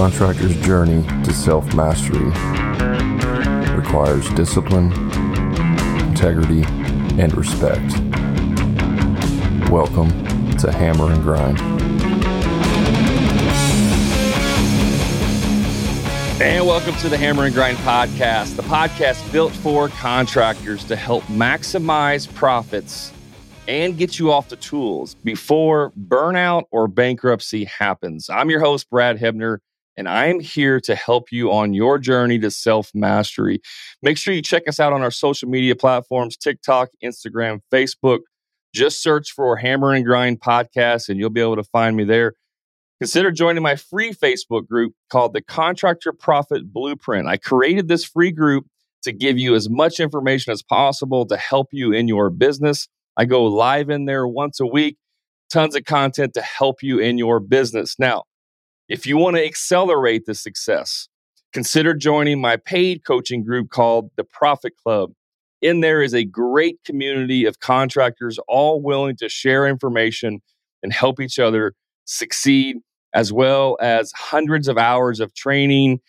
contractor's journey to self mastery requires discipline, integrity, and respect. Welcome to Hammer and Grind. And welcome to the Hammer and Grind podcast, the podcast built for contractors to help maximize profits and get you off the tools before burnout or bankruptcy happens. I'm your host, Brad Hebner, and I'm here to help you on your journey to self mastery. Make sure you check us out on our social media platforms TikTok, Instagram, Facebook. Just search for Hammer and Grind Podcast, and you'll be able to find me there. Consider joining my free Facebook group called the Contractor Profit Blueprint. I created this free group to give you as much information as possible to help you in your business. I go live in there once a week, tons of content to help you in your business. Now, if you want to accelerate the success, consider joining my paid coaching group called the Profit Club. In there is a great community of contractors all willing to share information and help each other succeed, as well as hundreds of hours of training,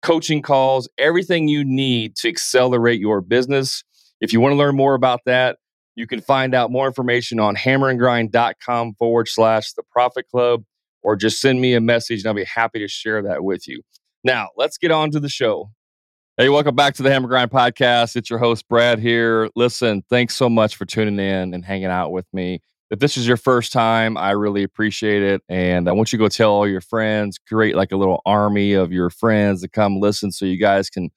coaching calls, everything you need to accelerate your business. If you want to learn more about that, you can find out more information on hammerandgrind.com forward slash the profit club, or just send me a message and I'll be happy to share that with you. Now, let's get on to the show. Hey, welcome back to the Hammer Grind Podcast. It's your host, Brad here. Listen, thanks so much for tuning in and hanging out with me. If this is your first time, I really appreciate it. And I want you to go tell all your friends, create like a little army of your friends to come listen so you guys can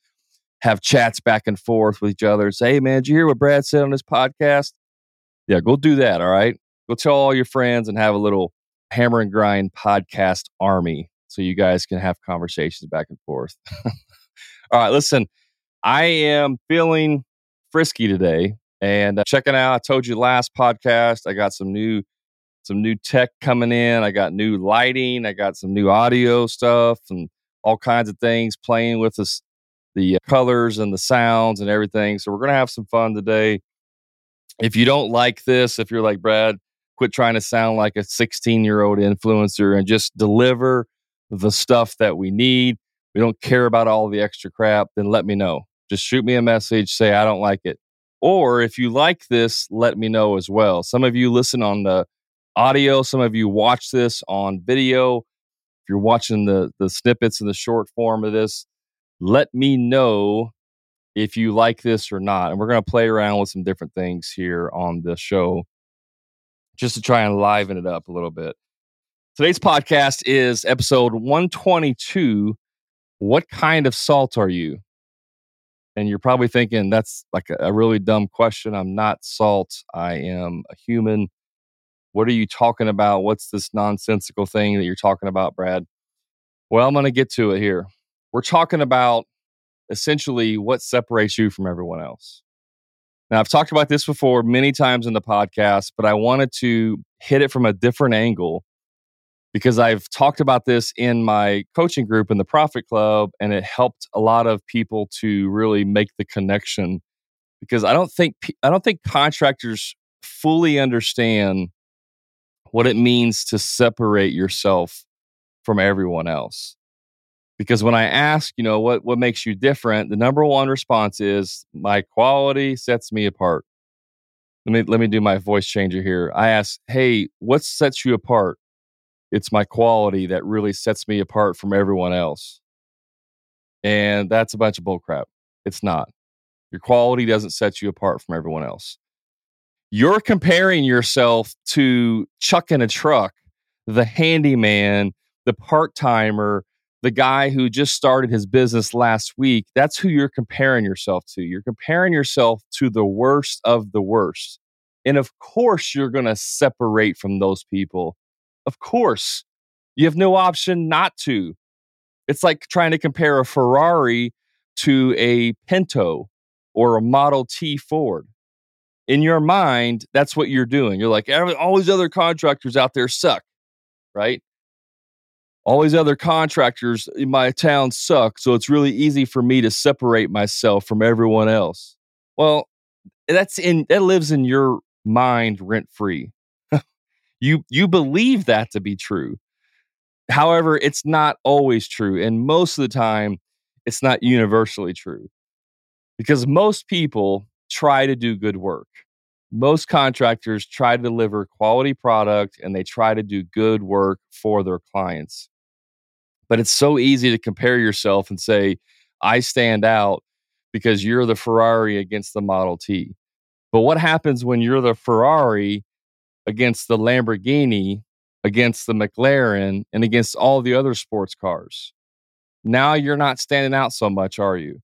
have chats back and forth with each other. Say, hey, man, did you hear what Brad said on this podcast? Yeah, go do that. All right. Go tell all your friends and have a little hammer and grind podcast army so you guys can have conversations back and forth. all right. Listen, I am feeling frisky today and uh, checking out. I told you last podcast, I got some new some new tech coming in. I got new lighting. I got some new audio stuff and all kinds of things playing with this the uh, colors and the sounds and everything. So we're to have some fun today. If you don't like this, if you're like Brad, quit trying to sound like a 16 year old influencer and just deliver the stuff that we need. We don't care about all the extra crap, then let me know. Just shoot me a message, say I don't like it. Or if you like this, let me know as well. Some of you listen on the audio, some of you watch this on video. If you're watching the the snippets in the short form of this, let me know if you like this or not. And we're going to play around with some different things here on the show just to try and liven it up a little bit. Today's podcast is episode 122 What kind of salt are you? And you're probably thinking that's like a, a really dumb question. I'm not salt, I am a human. What are you talking about? What's this nonsensical thing that you're talking about, Brad? Well, I'm going to get to it here we're talking about essentially what separates you from everyone else. Now, I've talked about this before many times in the podcast, but I wanted to hit it from a different angle because I've talked about this in my coaching group in the Profit Club, and it helped a lot of people to really make the connection. Because I don't think I don't think contractors fully understand what it means to separate yourself from everyone else because when I ask, you know, what what makes you different, the number one response is my quality sets me apart. Let me let me do my voice changer here. I ask, "Hey, what sets you apart?" It's my quality that really sets me apart from everyone else. And that's a bunch of bullcrap. It's not. Your quality doesn't set you apart from everyone else. You're comparing yourself to Chuck in a truck, the handyman, the part timer, the guy who just started his business last week, that's who you're comparing yourself to. You're comparing yourself to the worst of the worst. And of course, you're going to separate from those people. Of course, you have no option not to. It's like trying to compare a Ferrari to a Pinto or a Model T Ford. In your mind, that's what you're doing. You're like, all these other contractors out there suck, right? All these other contractors in my town suck. So it's really easy for me to separate myself from everyone else. Well, that's in that lives in your mind rent free. you you believe that to be true. However, it's not always true. And most of the time, it's not universally true because most people try to do good work. Most contractors try to deliver quality product and they try to do good work for their clients. But it's so easy to compare yourself and say, I stand out because you're the Ferrari against the Model T. But what happens when you're the Ferrari against the Lamborghini, against the McLaren, and against all the other sports cars? Now you're not standing out so much, are you?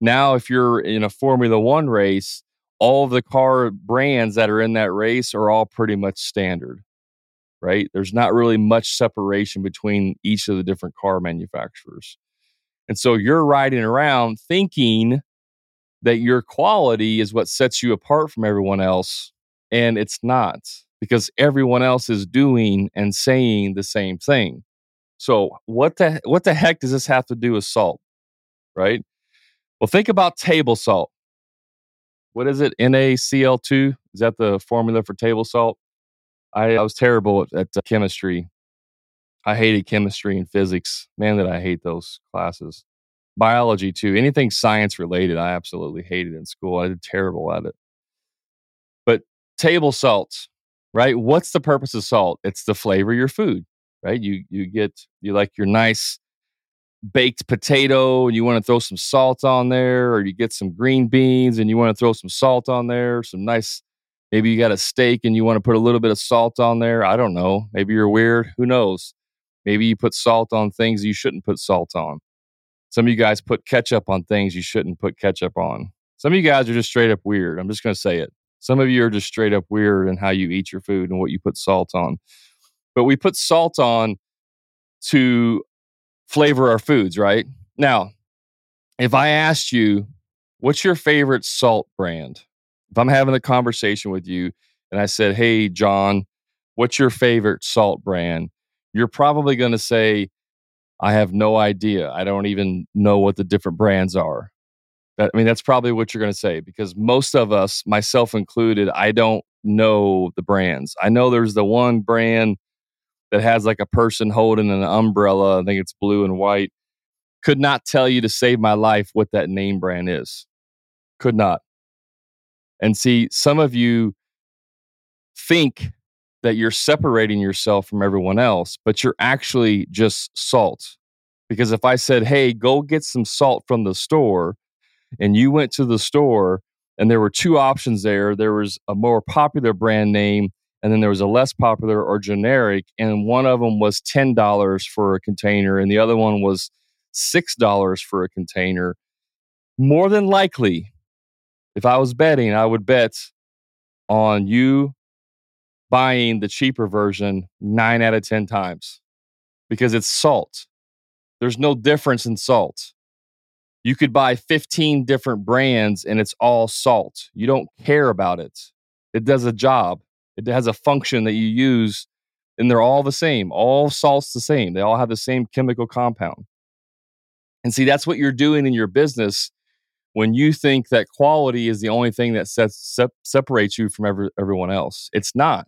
Now, if you're in a Formula One race, all the car brands that are in that race are all pretty much standard, right? There's not really much separation between each of the different car manufacturers. And so you're riding around thinking that your quality is what sets you apart from everyone else. And it's not because everyone else is doing and saying the same thing. So what the what the heck does this have to do with salt? Right? Well, think about table salt. What is it? NaCl2? Is that the formula for table salt? I, I was terrible at, at uh, chemistry. I hated chemistry and physics. Man, did I hate those classes. Biology, too. Anything science related, I absolutely hated in school. I did terrible at it. But table salt, right? What's the purpose of salt? It's to flavor your food, right? You you get you like your nice baked potato and you want to throw some salt on there, or you get some green beans and you want to throw some salt on there, some nice, maybe you got a steak and you want to put a little bit of salt on there. I don't know. Maybe you're weird. Who knows? Maybe you put salt on things you shouldn't put salt on. Some of you guys put ketchup on things you shouldn't put ketchup on. Some of you guys are just straight up weird. I'm just going to say it. Some of you are just straight up weird in how you eat your food and what you put salt on. But we put salt on to flavor our foods, right? Now, if I asked you, what's your favorite salt brand? If I'm having a conversation with you and I said, hey, John, what's your favorite salt brand? You're probably going to say, I have no idea. I don't even know what the different brands are. That, I mean, that's probably what you're going to say because most of us, myself included, I don't know the brands. I know there's the one brand that has like a person holding an umbrella. I think it's blue and white. Could not tell you to save my life what that name brand is. Could not. And see, some of you think that you're separating yourself from everyone else, but you're actually just salt. Because if I said, hey, go get some salt from the store, and you went to the store and there were two options there, there was a more popular brand name and then there was a less popular or generic and one of them was $10 for a container and the other one was $6 for a container more than likely if i was betting i would bet on you buying the cheaper version 9 out of 10 times because it's salt there's no difference in salt you could buy 15 different brands and it's all salt you don't care about it it does a job it has a function that you use, and they're all the same. All salt's the same. They all have the same chemical compound. And see, that's what you're doing in your business when you think that quality is the only thing that sets, sep- separates you from every, everyone else. It's not.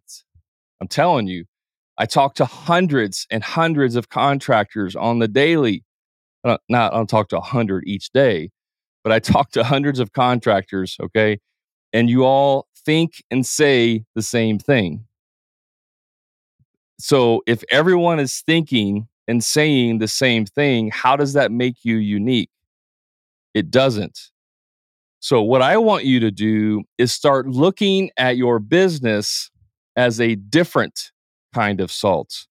I'm telling you, I talk to hundreds and hundreds of contractors on the daily. Uh, not, I don't talk to a hundred each day, but I talk to hundreds of contractors. Okay, and you all think and say the same thing. So if everyone is thinking and saying the same thing, how does that make you unique? It doesn't. So, what I want you to do is start looking at your business as a different kind of salt.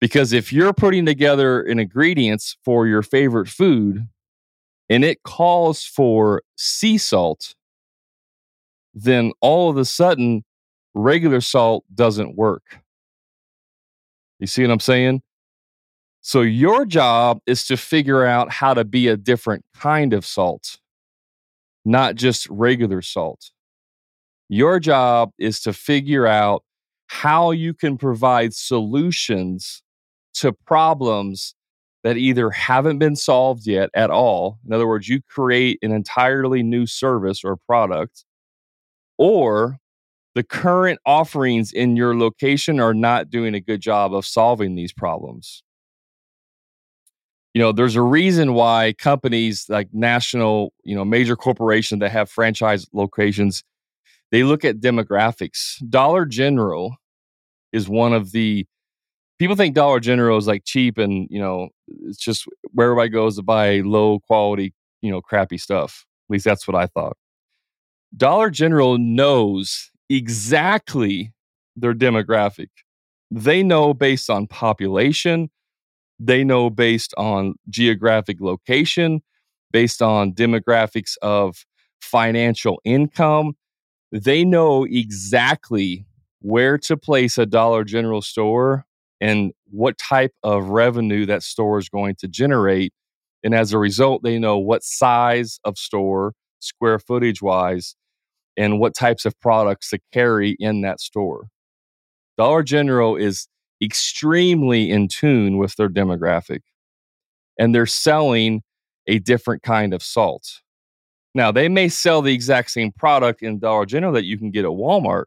Because if you're putting together an ingredients for your favorite food and it calls for sea salt, then all of a sudden, regular salt doesn't work. You see what I'm saying? So, your job is to figure out how to be a different kind of salt, not just regular salt. Your job is to figure out how you can provide solutions to problems that either haven't been solved yet at all. In other words, you create an entirely new service or product or the current offerings in your location are not doing a good job of solving these problems. You know, there's a reason why companies like national, you know, major corporations that have franchise locations, they look at demographics. Dollar General is one of the people think Dollar General is like cheap and, you know, it's just where everybody goes to buy low quality, you know, crappy stuff. At least that's what I thought. Dollar General knows exactly their demographic. They know based on population, they know based on geographic location, based on demographics of financial income. They know exactly where to place a Dollar General store and what type of revenue that store is going to generate. And as a result, they know what size of store, square footage wise, and what types of products to carry in that store. Dollar General is extremely in tune with their demographic and they're selling a different kind of salt. Now, they may sell the exact same product in Dollar General that you can get at Walmart,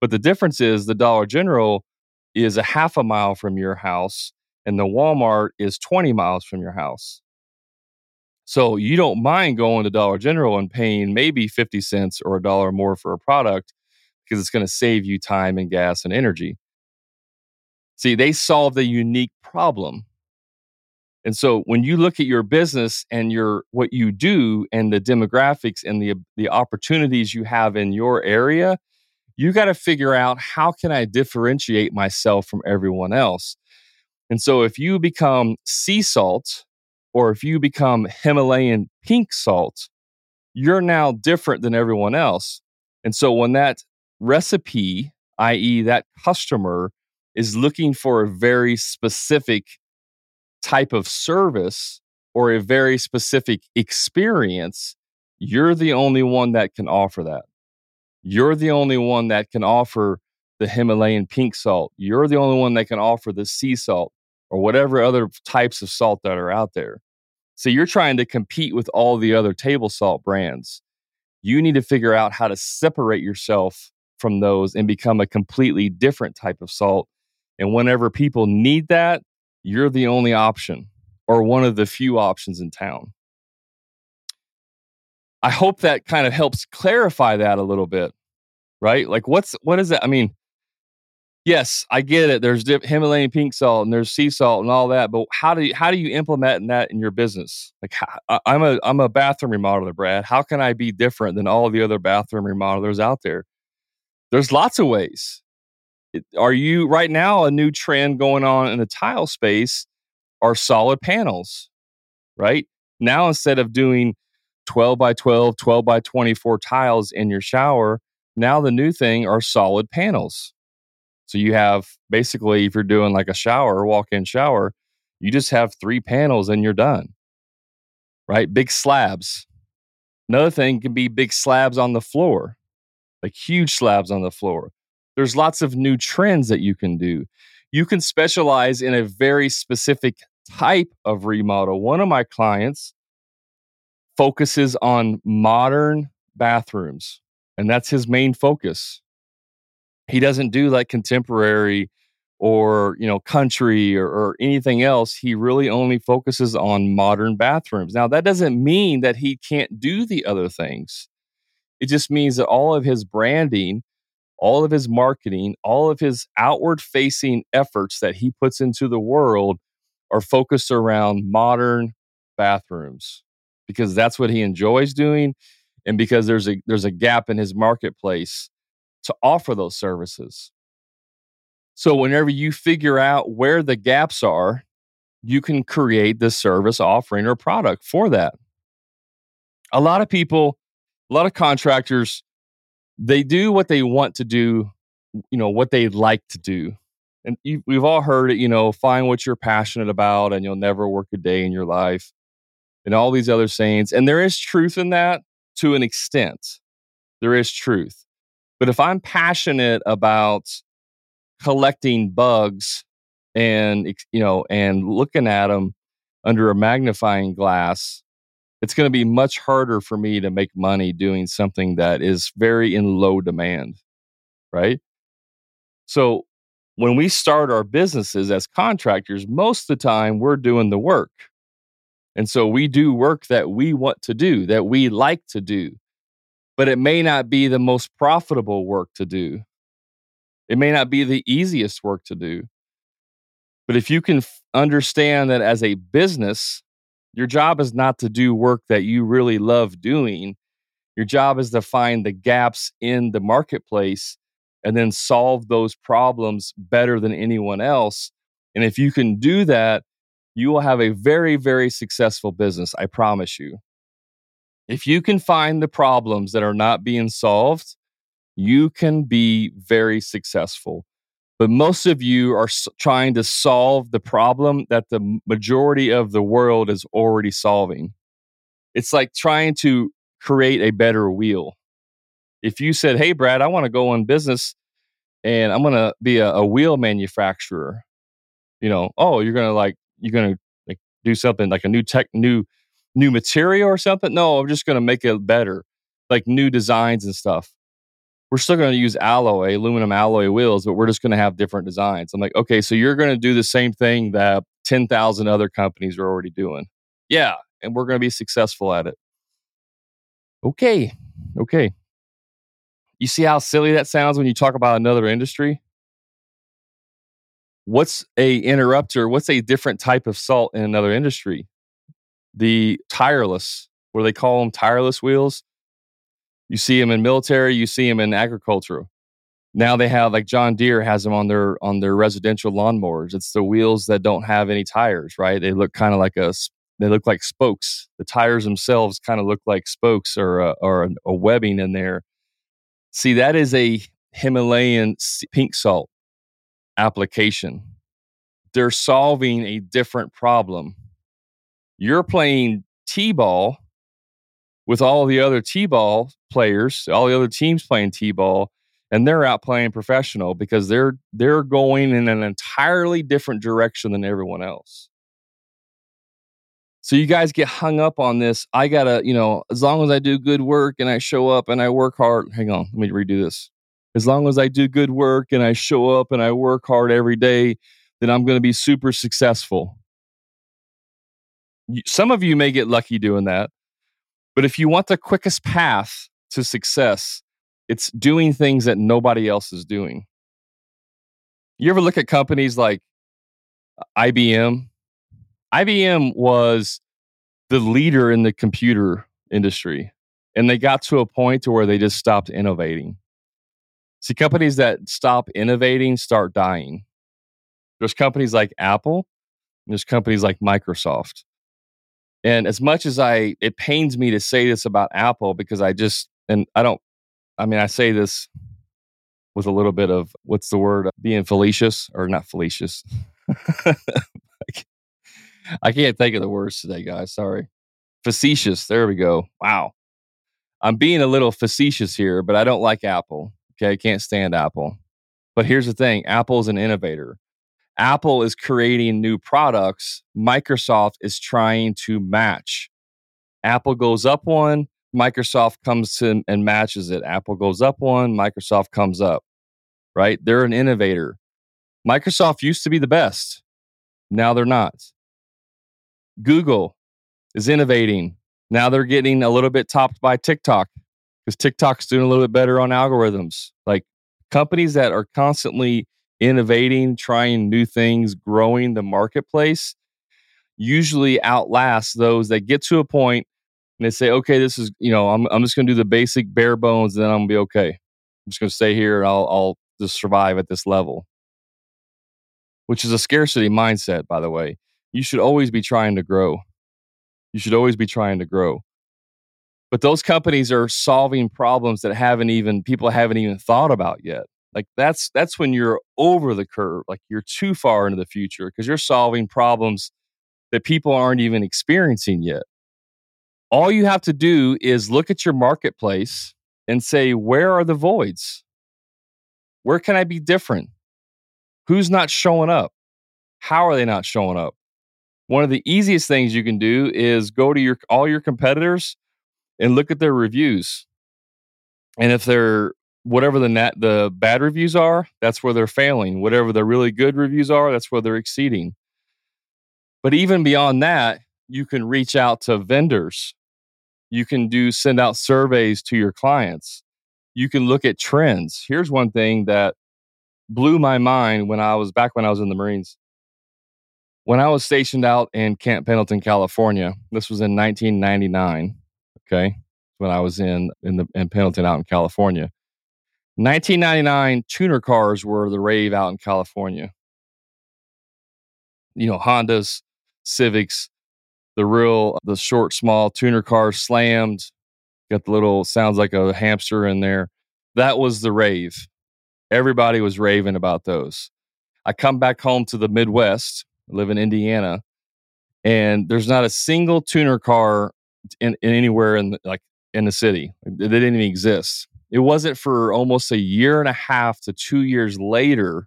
but the difference is the Dollar General is a half a mile from your house and the Walmart is 20 miles from your house. So you don't mind going to Dollar General and paying maybe 50 cents or a dollar more for a product because it's going to save you time and gas and energy. See, they solved a unique problem. And so when you look at your business and your what you do and the demographics and the the opportunities you have in your area, you got to figure out how can I differentiate myself from everyone else. And so if you become sea salt or if you become Himalayan pink salt, you're now different than everyone else. And so when that recipe, i.e., that customer is looking for a very specific type of service or a very specific experience, you're the only one that can offer that. You're the only one that can offer the Himalayan pink salt. You're the only one that can offer the sea salt or whatever other types of salt that are out there. So you're trying to compete with all the other table salt brands. You need to figure out how to separate yourself from those and become a completely different type of salt. And whenever people need that, you're the only option or one of the few options in town. I hope that kind of helps clarify that a little bit, right? Like, what's what is that? I mean, yes, I get it. There's Himalayan pink salt and there's sea salt and all that, but how do you, how do you implement that in your business? Like I'm a I'm a bathroom remodeler, Brad. How can I be different than all the other bathroom remodelers out there? There's lots of ways. Are you right now a new trend going on in the tile space are solid panels, right? Now instead of doing 12 by 12, 12 by 24 tiles in your shower, now the new thing are solid panels so you have basically, if you're doing like a shower, walk in shower, you just have three panels and you're done. Right? Big slabs. Another thing can be big slabs on the floor, like huge slabs on the floor. There's lots of new trends that you can do. You can specialize in a very specific type of remodel. One of my clients focuses on modern bathrooms, and that's his main focus he doesn't do like contemporary or you know country or, or, anything else he really only focuses on modern bathrooms now that doesn't mean that he can't do the other things it just means that all of his branding all of his marketing all of his outward facing efforts that he puts into the world are focused around modern bathrooms because that's what he enjoys doing and because there's a there's a gap in his marketplace to offer those services. So, whenever you figure out where the gaps are, you can create the service offering or product for that. A lot of people, a lot of contractors, they do what they want to do, you know, what they like to do. And you, we've all heard it, you know, find what you're passionate about and you'll never work a day in your life and all these other sayings. And there is truth in that to an extent. There is truth. But if I'm passionate about collecting bugs and you know and looking at them under a magnifying glass, it's going to be much harder for me to make money doing something that is very in low demand. right? So when we start our businesses as contractors, most of the time we're doing the work. And so we do work that we want to do, that we like to do, but it may not be the most profitable work to do. It may not be the easiest work to do. But if you can f- understand that as a business, your job is not to do work that you really love doing. Your job is to find the gaps in the marketplace and then solve those problems better than anyone else. And if you can do that, you will have a very, very successful business. I promise you. If you can find the problems that are not being solved, you can be very successful. But most of you are trying to solve the problem that the majority of the world is already solving. It's like trying to create a better wheel. If you said, Hey, Brad, I want to go in business and I'm going to be a, a wheel manufacturer, you know, oh, you're going to like, you're going to like do something like a new tech, new, new material or something. No, I'm just going to make it better, like new designs and stuff we're still going to use alloy, aluminum alloy wheels, but we're just going to have different designs. I'm like, okay, so you're going to do the same thing that 10,000 other companies are already doing. Yeah. And we're going to be successful at it. Okay. Okay. You see how silly that sounds when you talk about another industry? What's a interrupter? What's a different type of salt in another industry? The tireless, what do they call them? Tireless wheels. You see them in military, you see them in agriculture. Now they have like John Deere has them on their on their residential lawnmowers. It's the wheels that don't have any tires, right? They look kind of like a they look like spokes. The tires themselves kind of look like spokes or a, or a, webbing in there. See, that is a Himalayan pink salt application. They're solving a different problem. You're playing T-ball with all the other T-ball players, all the other teams playing T-ball, and they're out playing professional because they're they're going in an entirely different direction than everyone else. So you guys get hung up on this. I gotta, you know, as long as I do good work and I show up and I work hard. Hang on, let me redo this. As long as I do good work and I show up and I work hard every day, then I'm going to be super successful. Some of you may get lucky doing that. But if you want the quickest path to success, it's doing things that nobody else is doing. You ever look at companies like uh, IBM? IBM was the leader in the computer industry, and they got to a point to where they just stopped innovating. See, companies that stop innovating start dying. There's companies like Apple, there's companies like Microsoft. And as much as I, it pains me to say this about Apple because I just, and I don't, I mean, I say this with a little bit of what's the word, being fallacious or not fallacious. I can't think of the words today, guys. Sorry. Facetious. There we go. Wow. I'm being a little facetious here, but I don't like Apple. Okay. I can't stand Apple. But here's the thing Apple's an innovator. Apple is creating new products. Microsoft is trying to match. Apple goes up one, Microsoft comes in and matches it. Apple goes up one, Microsoft comes up, right? They're an innovator. Microsoft used to be the best. Now they're not. Google is innovating. Now they're getting a little bit topped by TikTok because TikTok's doing a little bit better on algorithms. Like companies that are constantly innovating, trying new things, growing the marketplace, usually outlast those that get to a point and they say, okay, this is, you know, I'm, I'm just going to do the basic bare bones and then I'm going to be okay. I'm just going to stay here and I'll, I'll just survive at this level, which is a scarcity mindset, by the way. You should always be trying to grow. You should always be trying to grow. But those companies are solving problems that haven't even, people haven't even thought about yet like that's that's when you're over the curve like you're too far into the future because you're solving problems that people aren't even experiencing yet. All you have to do is look at your marketplace and say where are the voids? Where can i be different? Who's not showing up? How are they not showing up? One of the easiest things you can do is go to your all your competitors and look at their reviews. And if they're whatever the net the bad reviews are, that's where they're failing. Whatever the really good reviews are, that's where they're exceeding. But even beyond that, you can reach out to vendors. You can do send out surveys to your clients. You can look at trends. Here's one thing that blew my mind when I was back when I was in the Marines. When I was stationed out in Camp Pendleton, California, this was in 1999. Okay, when I was in in the in Pendleton out in California. 1999 tuner cars were the rave out in California. You know, Hondas, Civics, the real the short small tuner cars slammed, got the little sounds like a hamster in there. That was the rave. Everybody was raving about those. I come back home to the Midwest, I live in Indiana, and there's not a single tuner car in, in anywhere in the, like in the city. They didn't even exist. It wasn't for almost a year and a half to two years later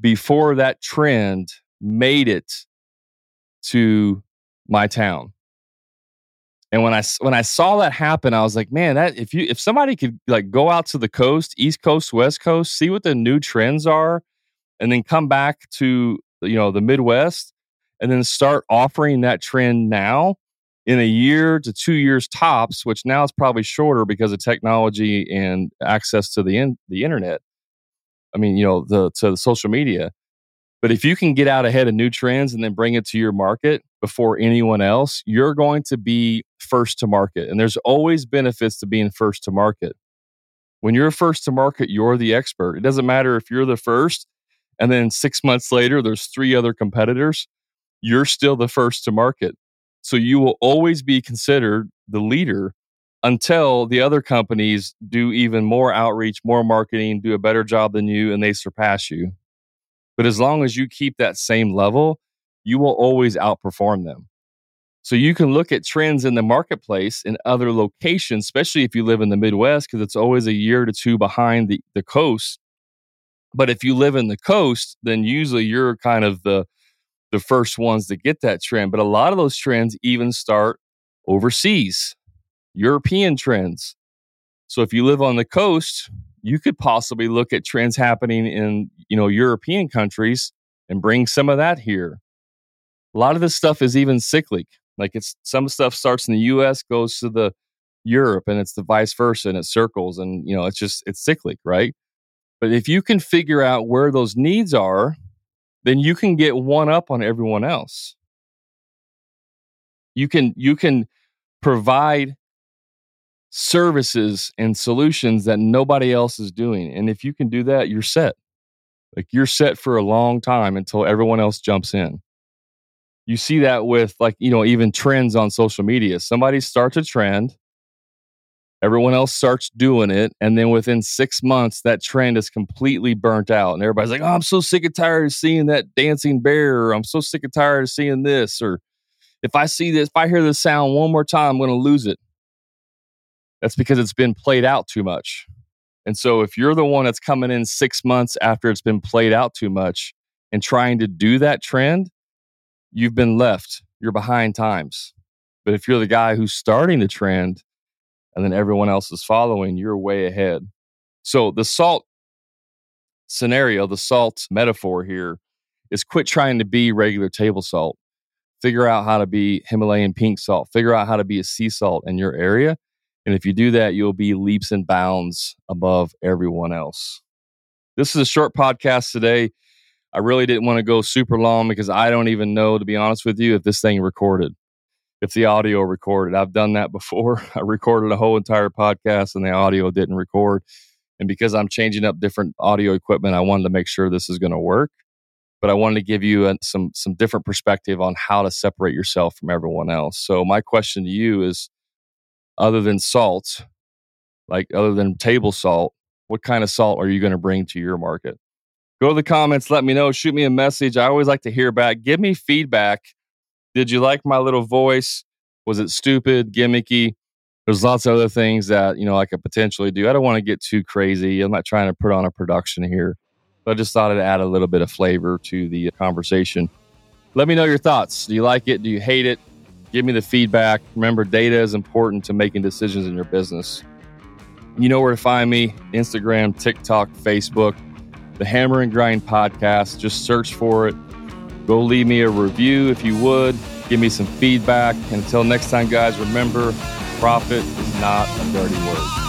before that trend made it to my town. And when I when I saw that happen, I was like, man, that if you if somebody could like go out to the coast, East Coast, West Coast, see what the new trends are, and then come back to you know the Midwest, and then start offering that trend now in a year to two years tops, which now is probably shorter because of technology and access to the in, the internet. I mean, you know, the to the social media. But if you can get out ahead of new trends and then bring it to your market before anyone else, you're going to be first to market. And there's always benefits to being first to market. When you're first to market, you're the expert. It doesn't matter if you're the first and then six months later, there's three other competitors, you're still the first to market. So you will always be considered the leader until the other companies do even more outreach, more marketing, do a better job than you, and they surpass you. But as long as you keep that same level, you will always outperform them. So you can look at trends in the marketplace in other locations, especially if you live in the Midwest, because it's always a year to two behind the, the coast. But if you live in the coast, then usually you're kind of the the first ones to get that trend. But a lot of those trends even start overseas, European trends. So if you live on the coast, you could possibly look at trends happening in you know European countries and bring some of that here. A lot of this stuff is even cyclic. Like it's some stuff starts in the US, goes to the Europe, and it's the vice versa, and it circles, and you know it's just it's cyclic, right? But if you can figure out where those needs are, then you can get one up on everyone else. You can you can provide services and solutions that nobody else is doing. And if you can do that, you're set. Like you're set for a long time until everyone else jumps in. You see that with like, you know, even trends on social media. Somebody starts a trend, everyone else starts doing it. And then within six months, that trend is completely burnt out. And everybody's like, oh, I'm so sick and tired of seeing that dancing bear, or I'm so sick and tired of seeing this. Or if I see this, if I hear this sound one more time, I'm going to lose it. That's because it's been played out too much. And so if you're the one that's coming in six months after it's been played out too much and trying to do that trend, you've been left. You're behind times. But if you're the guy who's starting the trend and then everyone else is following, you're way ahead. So the salt scenario, the salt metaphor here is quit trying to be regular table salt. Figure out how to be Himalayan pink salt. Figure out how to be a sea salt in your area and if you do that, you'll be leaps and bounds above everyone else. This is a short podcast today. I really didn't want to go super long because I don't even know, to be honest with you, if this thing recorded, if the audio recorded. I've done that before. I recorded a whole entire podcast and the audio didn't record. And because I'm changing up different audio equipment, I wanted to make sure this is going to work. But I wanted to give you a, some some different perspective on how to separate yourself from everyone else. So my question to you is other than salt, like other than table salt, what kind of salt are you going to bring to your market? Go to the comments, let me know, shoot me a message. I always like to hear back. Give me feedback. Did you like my little voice? Was it stupid, gimmicky? There's lots of other things that, you know, I could potentially do. I don't want to get too crazy. I'm not trying to put on a production here, but I just thought I'd add a little bit of flavor to the conversation. Let me know your thoughts. Do you like it? Do you hate it? Give me the feedback. Remember, data is important to making decisions in your business. You know where to find me Instagram, TikTok, Facebook, the Hammer and Grind podcast. Just search for it. Go leave me a review if you would. Give me some feedback. And until next time, guys, remember profit is not a dirty word.